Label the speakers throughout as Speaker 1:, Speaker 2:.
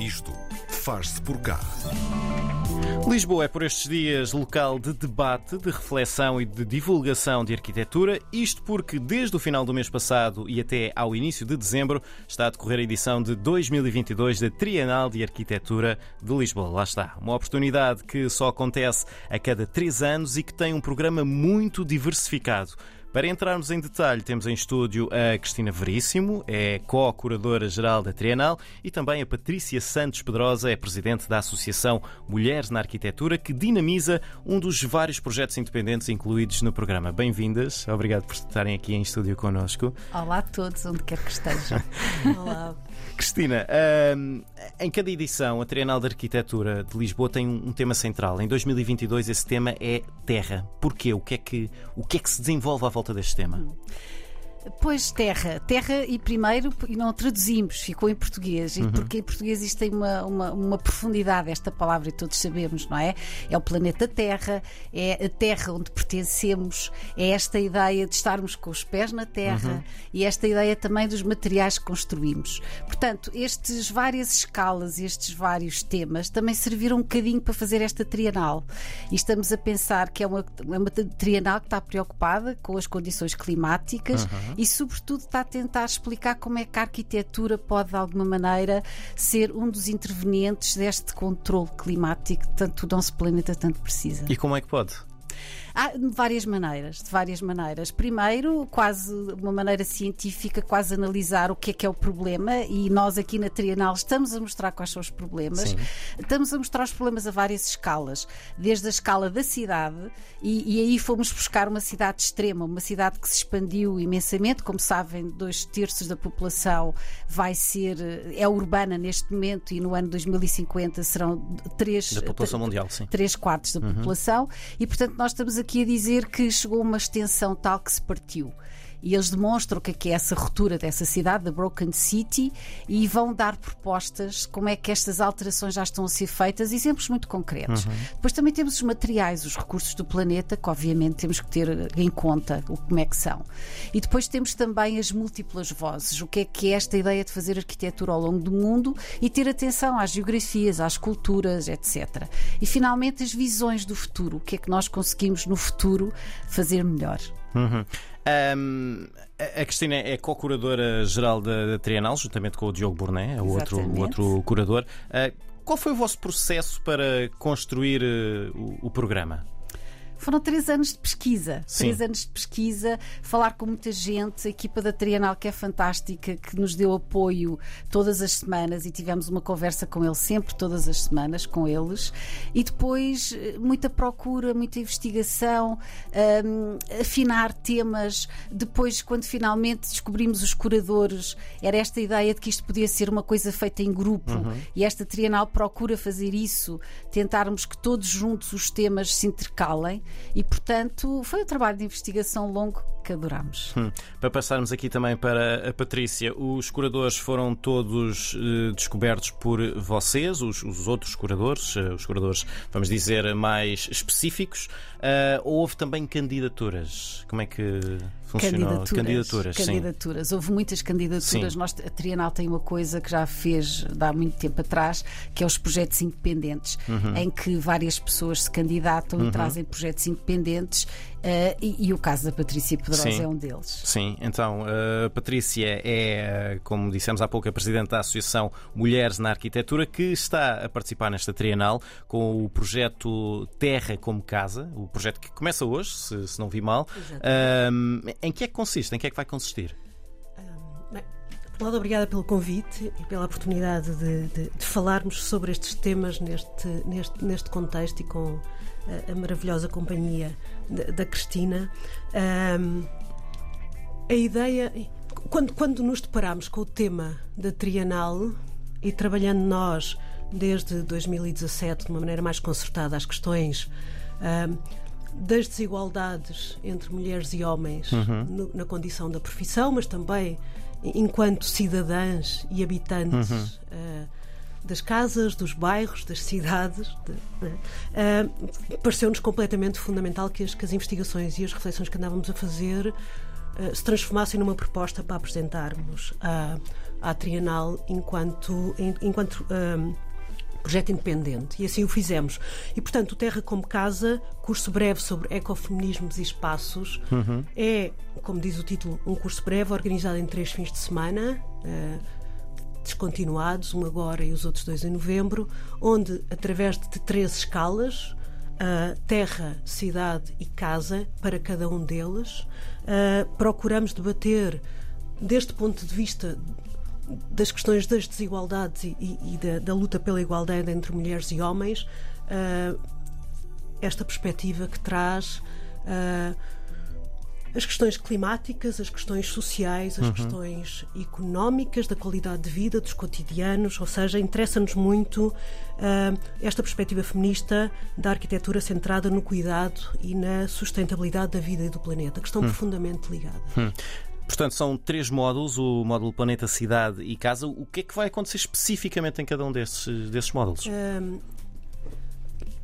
Speaker 1: Isto faz-se por cá.
Speaker 2: Lisboa é por estes dias local de debate, de reflexão e de divulgação de arquitetura. Isto porque desde o final do mês passado e até ao início de dezembro está a decorrer a edição de 2022 da Trienal de Arquitetura de Lisboa. Lá está, uma oportunidade que só acontece a cada três anos e que tem um programa muito diversificado. Para entrarmos em detalhe, temos em estúdio a Cristina Veríssimo, é co-curadora-geral da Trienal, e também a Patrícia Santos Pedrosa, é presidente da Associação Mulheres na Arquitetura, que dinamiza um dos vários projetos independentes incluídos no programa. Bem-vindas, obrigado por estarem aqui em estúdio connosco.
Speaker 3: Olá a todos, onde quer que estejam. Olá.
Speaker 2: Cristina, hum, em cada edição, a Trienal de Arquitetura de Lisboa tem um tema central. Em 2022, esse tema é terra. Porquê? O que é que, o que, é que se desenvolve à volta deste tema?
Speaker 3: Pois, terra. Terra, e primeiro, e não traduzimos, ficou em português. E porque em português isto tem uma, uma, uma, profundidade, esta palavra, e todos sabemos, não é? É o planeta Terra, é a terra onde pertencemos, é esta ideia de estarmos com os pés na terra uhum. e esta ideia também dos materiais que construímos. Portanto, estes várias escalas, estes vários temas também serviram um bocadinho para fazer esta trienal. E estamos a pensar que é uma, é uma trienal que está preocupada com as condições climáticas. Uhum e, sobretudo, está a tentar explicar como é que a arquitetura pode, de alguma maneira, ser um dos intervenientes deste controle climático que tanto o nosso planeta tanto precisa.
Speaker 2: E como é que pode?
Speaker 3: Há de várias maneiras, de várias maneiras. Primeiro, quase uma maneira científica, quase analisar o que é que é o problema e nós aqui na Trienal estamos a mostrar quais são os problemas. Sim. Estamos a mostrar os problemas a várias escalas, desde a escala da cidade e, e aí fomos buscar uma cidade extrema, uma cidade que se expandiu imensamente, como sabem, dois terços da população vai ser é urbana neste momento e no ano 2050 serão três
Speaker 2: da população mundial, sim.
Speaker 3: três quartos da uhum. população e portanto nós estamos aqui a dizer que chegou uma extensão tal que se partiu e eles demonstram o que é, que é essa ruptura dessa cidade, da Broken City, e vão dar propostas como é que estas alterações já estão a ser feitas, exemplos muito concretos. Uhum. Depois também temos os materiais, os recursos do planeta, que obviamente temos que ter em conta como é que são. E depois temos também as múltiplas vozes, o que é que é esta ideia de fazer arquitetura ao longo do mundo e ter atenção às geografias, às culturas, etc. E finalmente as visões do futuro, o que é que nós conseguimos no futuro fazer melhor.
Speaker 2: Uhum. Um, a Cristina é co-curadora geral da, da, Trienal, juntamente com o Diogo Burné, o outro, o outro curador. Uh, qual foi o vosso processo para construir uh, o, o programa?
Speaker 3: Foram três anos de pesquisa. Sim. Três anos de pesquisa, falar com muita gente, a equipa da Trienal que é fantástica, que nos deu apoio todas as semanas e tivemos uma conversa com eles sempre, todas as semanas, com eles. E depois eh, muita procura, muita investigação, um, afinar temas. Depois, quando finalmente descobrimos os curadores, era esta ideia de que isto podia ser uma coisa feita em grupo uhum. e esta Trienal procura fazer isso, tentarmos que todos juntos os temas se intercalem e, portanto, foi um trabalho de investigação longo que adorámos. Hum.
Speaker 2: Para passarmos aqui também para a Patrícia, os curadores foram todos eh, descobertos por vocês, os, os outros curadores, eh, os curadores, vamos dizer, mais específicos, ou houve também candidaturas? Como é que funcionou?
Speaker 3: Candidaturas. Candidaturas, candidaturas. Houve muitas candidaturas. Sim. Nós, a Trienal tem uma coisa que já fez há muito tempo atrás, que é os projetos independentes, uhum. em que várias pessoas se candidatam uhum. e trazem projetos independentes Uh, e, e, o caso da Patrícia Pedrosa é um deles.
Speaker 2: Sim, então a uh, Patrícia é, como dissemos há pouco, a presidente da Associação Mulheres na Arquitetura, que está a participar nesta trienal com o projeto Terra como Casa, o projeto que começa hoje, se, se não vi mal. Em que é que consiste? Em que é que vai consistir?
Speaker 4: Lado, obrigada pelo convite e pela oportunidade de, de, de falarmos sobre estes temas neste, neste, neste contexto e com a, a maravilhosa companhia da, da Cristina. Um, a ideia. Quando, quando nos deparamos com o tema da Trienal e trabalhando nós desde 2017 de uma maneira mais concertada as questões um, das desigualdades entre mulheres e homens uhum. no, na condição da profissão, mas também enquanto cidadãs e habitantes uhum. uh, das casas, dos bairros, das cidades. Uh, Pareceu-nos completamente fundamental que as, que as, investigações e as reflexões que andávamos a fazer uh, se transformassem numa proposta para apresentarmos à, à Trienal enquanto, enquanto um, projeto independente e assim o fizemos. E portanto, o Terra como Casa, curso breve sobre ecofeminismos e espaços, uhum. é, como diz o título, um curso breve organizado em três fins de semana. Uh, descontinuados, um agora e os outros dois em novembro, onde, através de três escalas, uh, terra, cidade e casa, para cada um deles, uh, procuramos debater, deste ponto de vista das questões das desigualdades e, e, e da, da, luta pela igualdade entre mulheres e homens, uh, esta perspectiva que traz uh, as questões climáticas, as questões sociais, as uhum. questões económicas, da qualidade de vida, dos cotidianos, ou seja, interessa-nos muito uh, esta perspectiva feminista da arquitetura centrada no cuidado e na sustentabilidade da vida e do planeta, que estão uhum. profundamente ligadas.
Speaker 2: Uhum. Portanto, são três módulos: o módulo Planeta, Cidade e Casa. O que é que vai acontecer especificamente em cada um desses, desses módulos? Um,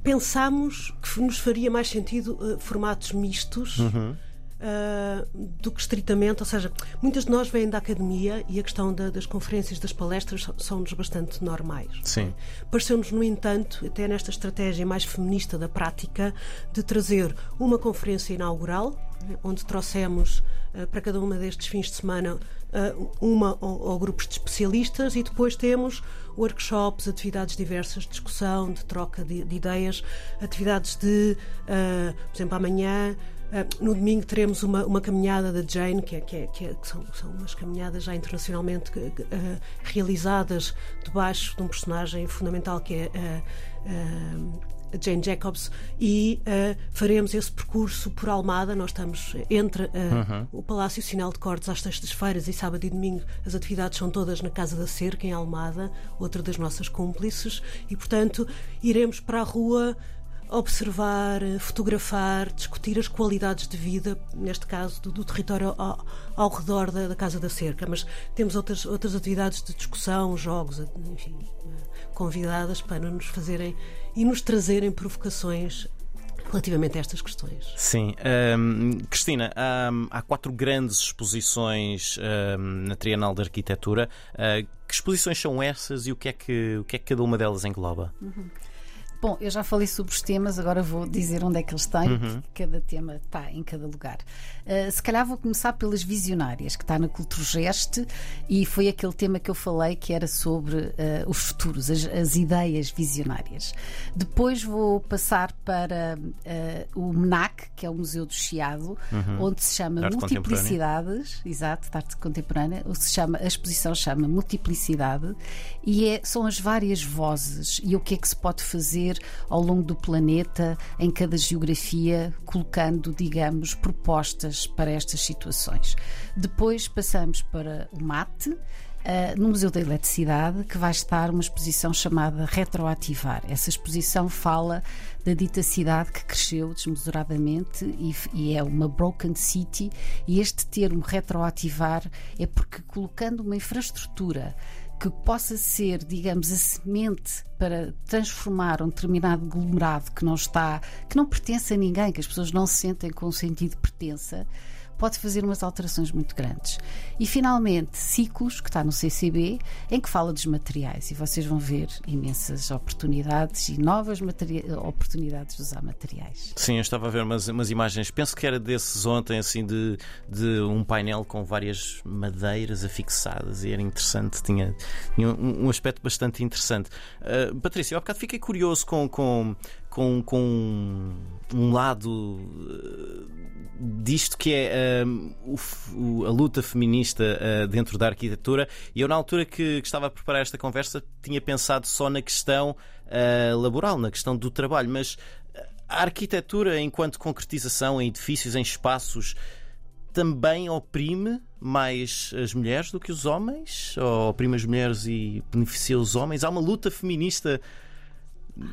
Speaker 4: pensámos que nos faria mais sentido uh, formatos mistos. Uhum. Uh, do que estritamente, ou seja, muitas de nós vêm da academia e a questão da, das conferências, das palestras são-nos bastante normais.
Speaker 2: Sim.
Speaker 4: Pareceu-nos, no entanto, até nesta estratégia mais feminista da prática, de trazer uma conferência inaugural, onde trouxemos uh, para cada uma destes fins de semana uh, uma ou, ou, grupos de especialistas e depois temos workshops, atividades diversas de discussão, de troca de, de ideias, atividades de, por exemplo, amanhã Uh, no domingo teremos uma, uma caminhada da Jane, que, é, que, é, que, é, que são, são umas caminhadas já internacionalmente uh, realizadas debaixo de um personagem fundamental que é uh, a Jane Jacobs, e faremos esse percurso por Almada. Nós estamos entre uhum. o Palácio Sinal de Cortes às sextas-feiras e sábado e domingo. As atividades são todas na Casa da Cerca, em Almada, outra das nossas cúmplices, e portanto iremos para a rua observar, fotografar, discutir as qualidades de vida, neste caso do, do território ao, ao redor da, da, Casa da Cerca, mas temos outras, outras atividades de discussão, jogos, enfim, convidadas para nos fazerem e nos trazerem provocações relativamente a estas questões.
Speaker 2: Sim. Um, Cristina, um, há quatro grandes exposições um, na Trienal de Arquitetura. Uh, que exposições são essas e o que é que, o que, é que cada uma delas engloba?
Speaker 3: Uhum. Bom, eu já falei sobre os temas, agora vou dizer onde é que eles estão uhum. cada tema está em cada lugar. Uh, se calhar vou começar pelas visionárias, que está na Culturgeste, e foi aquele tema que eu falei que era sobre uh, os futuros, as, as, ideias visionárias. Depois vou passar para uh, o MNAC, que é o Museu do Chiado, uhum. onde se chama
Speaker 2: arte
Speaker 3: Multiplicidades, exato, arte contemporânea, ou se chama, a exposição chama Multiplicidade, e é, são as várias vozes e o que é que se pode fazer fazer ao longo do planeta, em cada geografia, colocando, digamos, propostas para estas situações. Depois passamos para o mate. Uh, no Museu da Eletricidade, que vai estar uma exposição chamada Retroativar. Essa exposição fala da dita cidade que cresceu desmesuradamente e, e, é uma broken city, e este termo retroativar é porque colocando uma infraestrutura que possa ser, digamos, a semente para transformar um determinado aglomerado que não está, que não pertence a ninguém, que as pessoas não se sentem com o sentido de pertença, pode fazer umas alterações muito grandes. E finalmente, ciclos, que está no CCB, em que fala dos materiais. E vocês vão ver imensas oportunidades e novas oportunidades de usar materiais.
Speaker 2: Sim, eu estava a ver umas, umas imagens, penso que era desses ontem, assim, de, de um painel com várias madeiras afixadas e era interessante, tinha, tinha um, um aspecto bastante interessante. Uh, Patrícia, eu há bocado fiquei curioso com, com, com, com um lado. Uh, disto que é o, a luta feminista uh, dentro da arquitetura. E eu, na altura que, que, estava a preparar esta conversa, tinha pensado só na questão uh, laboral, na questão do trabalho, mas a arquitetura, enquanto concretização em edifícios, em espaços, também oprime mais as mulheres do que os homens? Ou oprime as mulheres e beneficia os homens? Há uma luta feminista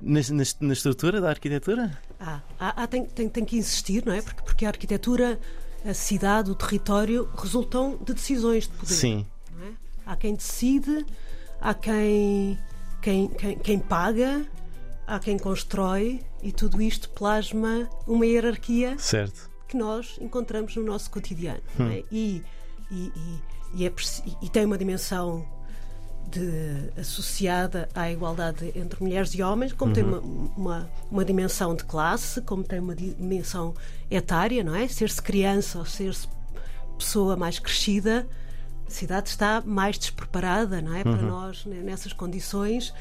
Speaker 2: na, na, na estrutura da arquitetura?
Speaker 4: Ah, há, há, tem, tem, tem que insistir, não é? Porque, porque a arquitetura, a cidade, o território resultam de decisões de poder.
Speaker 2: Sim.
Speaker 4: É? Há quem decide, há quem, quem, quem, quem paga, há quem constrói e tudo isto plasma uma hierarquia
Speaker 2: certo.
Speaker 4: que nós encontramos no nosso cotidiano. É? Hum. É? E, e, e e, é, e tem uma dimensão de, associada à igualdade entre mulheres e homens, como uhum. tem uma, uma, uma, dimensão de classe, como tem uma dimensão etária, não é? Ser-se criança ou ser-se pessoa mais crescida, a cidade está mais despreparada, não é? Para uhum. nós, nessas condições.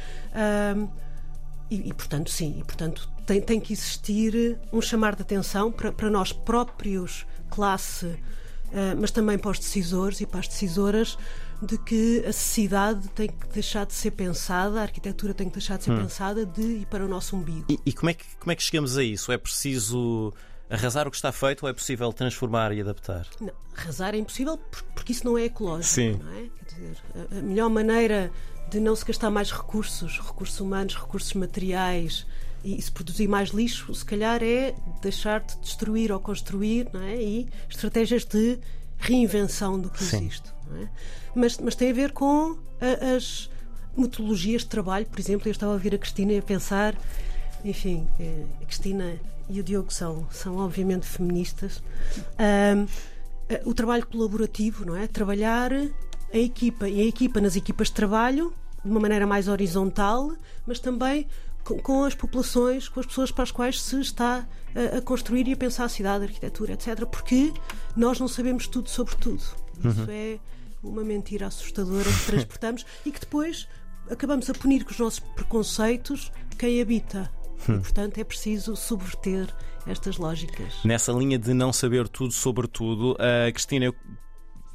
Speaker 4: Um, e, e, portanto, sim, e, portanto, tem, tem que existir um chamar de atenção para, para nós próprios, classe, mas também para os decisores e para as decisoras, de que a cidade tem que deixar de ser pensada, a arquitetura tem que deixar de ser hum. pensada de ir para o nosso umbigo.
Speaker 2: E, e, como, é que, como é que chegamos a isso? É preciso arrasar o que está feito ou é possível transformar e adaptar?
Speaker 4: Não, arrasar é impossível porque isso não é ecológico. Sim. Não é? Dizer, a melhor maneira de não se gastar mais recursos, recursos humanos, recursos materiais e se produzir mais lixo, se calhar é deixar de destruir ou construir não é? e estratégias de reinvenção do que Sim. existe. É? Mas, mas tem a ver com a, as metodologias de trabalho, por exemplo. Eu estava a ouvir a Cristina e a pensar, enfim, eh, a Cristina e o Diogo são, são obviamente feministas. Um, eh, o trabalho colaborativo, não é? Trabalhar a equipa e a equipa nas equipas de trabalho de uma maneira mais horizontal, mas também com, as populações, com as pessoas para as quais se está a, a, construir e a pensar a cidade, a arquitetura, etc. Porque nós não sabemos tudo sobre tudo. Isso uhum. é uma mentira assustadora que transportamos e que depois acabamos a punir com os nossos preconceitos quem habita. E, hum. portanto, é preciso subverter estas lógicas.
Speaker 2: Nessa linha de não saber tudo sobre tudo, uh, Cristina, eu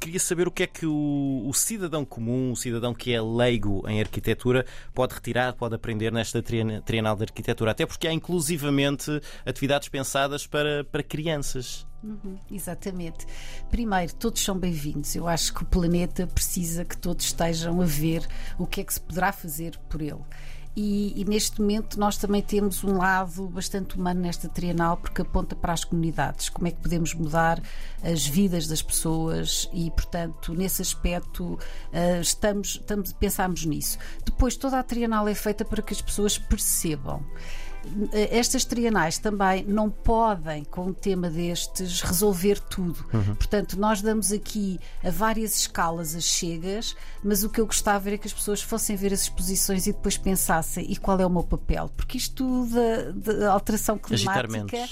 Speaker 2: queria saber o que é que o, o, cidadão comum, o cidadão que é leigo em arquitetura, pode retirar, pode aprender nesta Trienal de Arquitetura. Até porque há inclusivamente atividades pensadas para, para crianças.
Speaker 3: Uhum, exatamente. Primeiro, todos são bem-vindos. Eu acho que o planeta precisa que todos estejam a ver o que é que se poderá fazer por ele. E, e, neste momento nós também temos um lado bastante humano nesta trienal porque aponta para as comunidades, como é que podemos mudar as vidas das pessoas? E, portanto, nesse aspecto uh, estamos, estamos, pensamos nisso. Depois, toda a trienal é feita para que as pessoas percebam estas trienais também não podem, com um tema destes, resolver tudo. Uhum. Portanto, nós damos aqui a várias escalas as chegas, mas o que eu gostava era que as pessoas fossem ver as exposições e depois pensassem e qual é o meu papel. Porque isto da, da alteração climática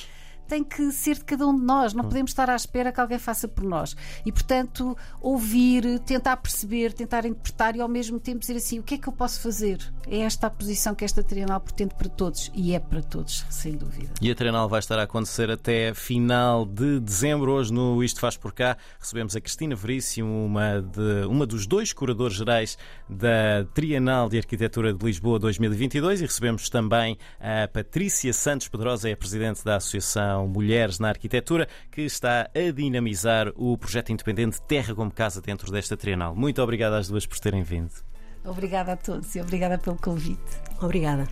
Speaker 3: tem que ser de cada um de nós. Não hum. podemos estar à espera que alguém faça por nós. E, portanto, ouvir, tentar perceber, tentar interpretar e ao mesmo tempo dizer assim: o que é que eu posso fazer? É esta a posição que esta Trienal pretende para todos. E é para todos, sem dúvida.
Speaker 2: E a Trienal vai estar a acontecer até final de dezembro. Hoje, no Isto Faz Por Cá, recebemos a Cristina Veríssimo, uma, de, uma dos dois curadores gerais da Trienal de Arquitetura de Lisboa 2022, e recebemos também a Patrícia Santos Pedrosa, é a presidente da Associação Mulheres na Arquitetura, que está a dinamizar o projeto independente Terra como Casa dentro desta trienal. Muito obrigado às duas por terem vindo.
Speaker 3: Obrigada a todos e obrigada pelo convite.
Speaker 4: Obrigada.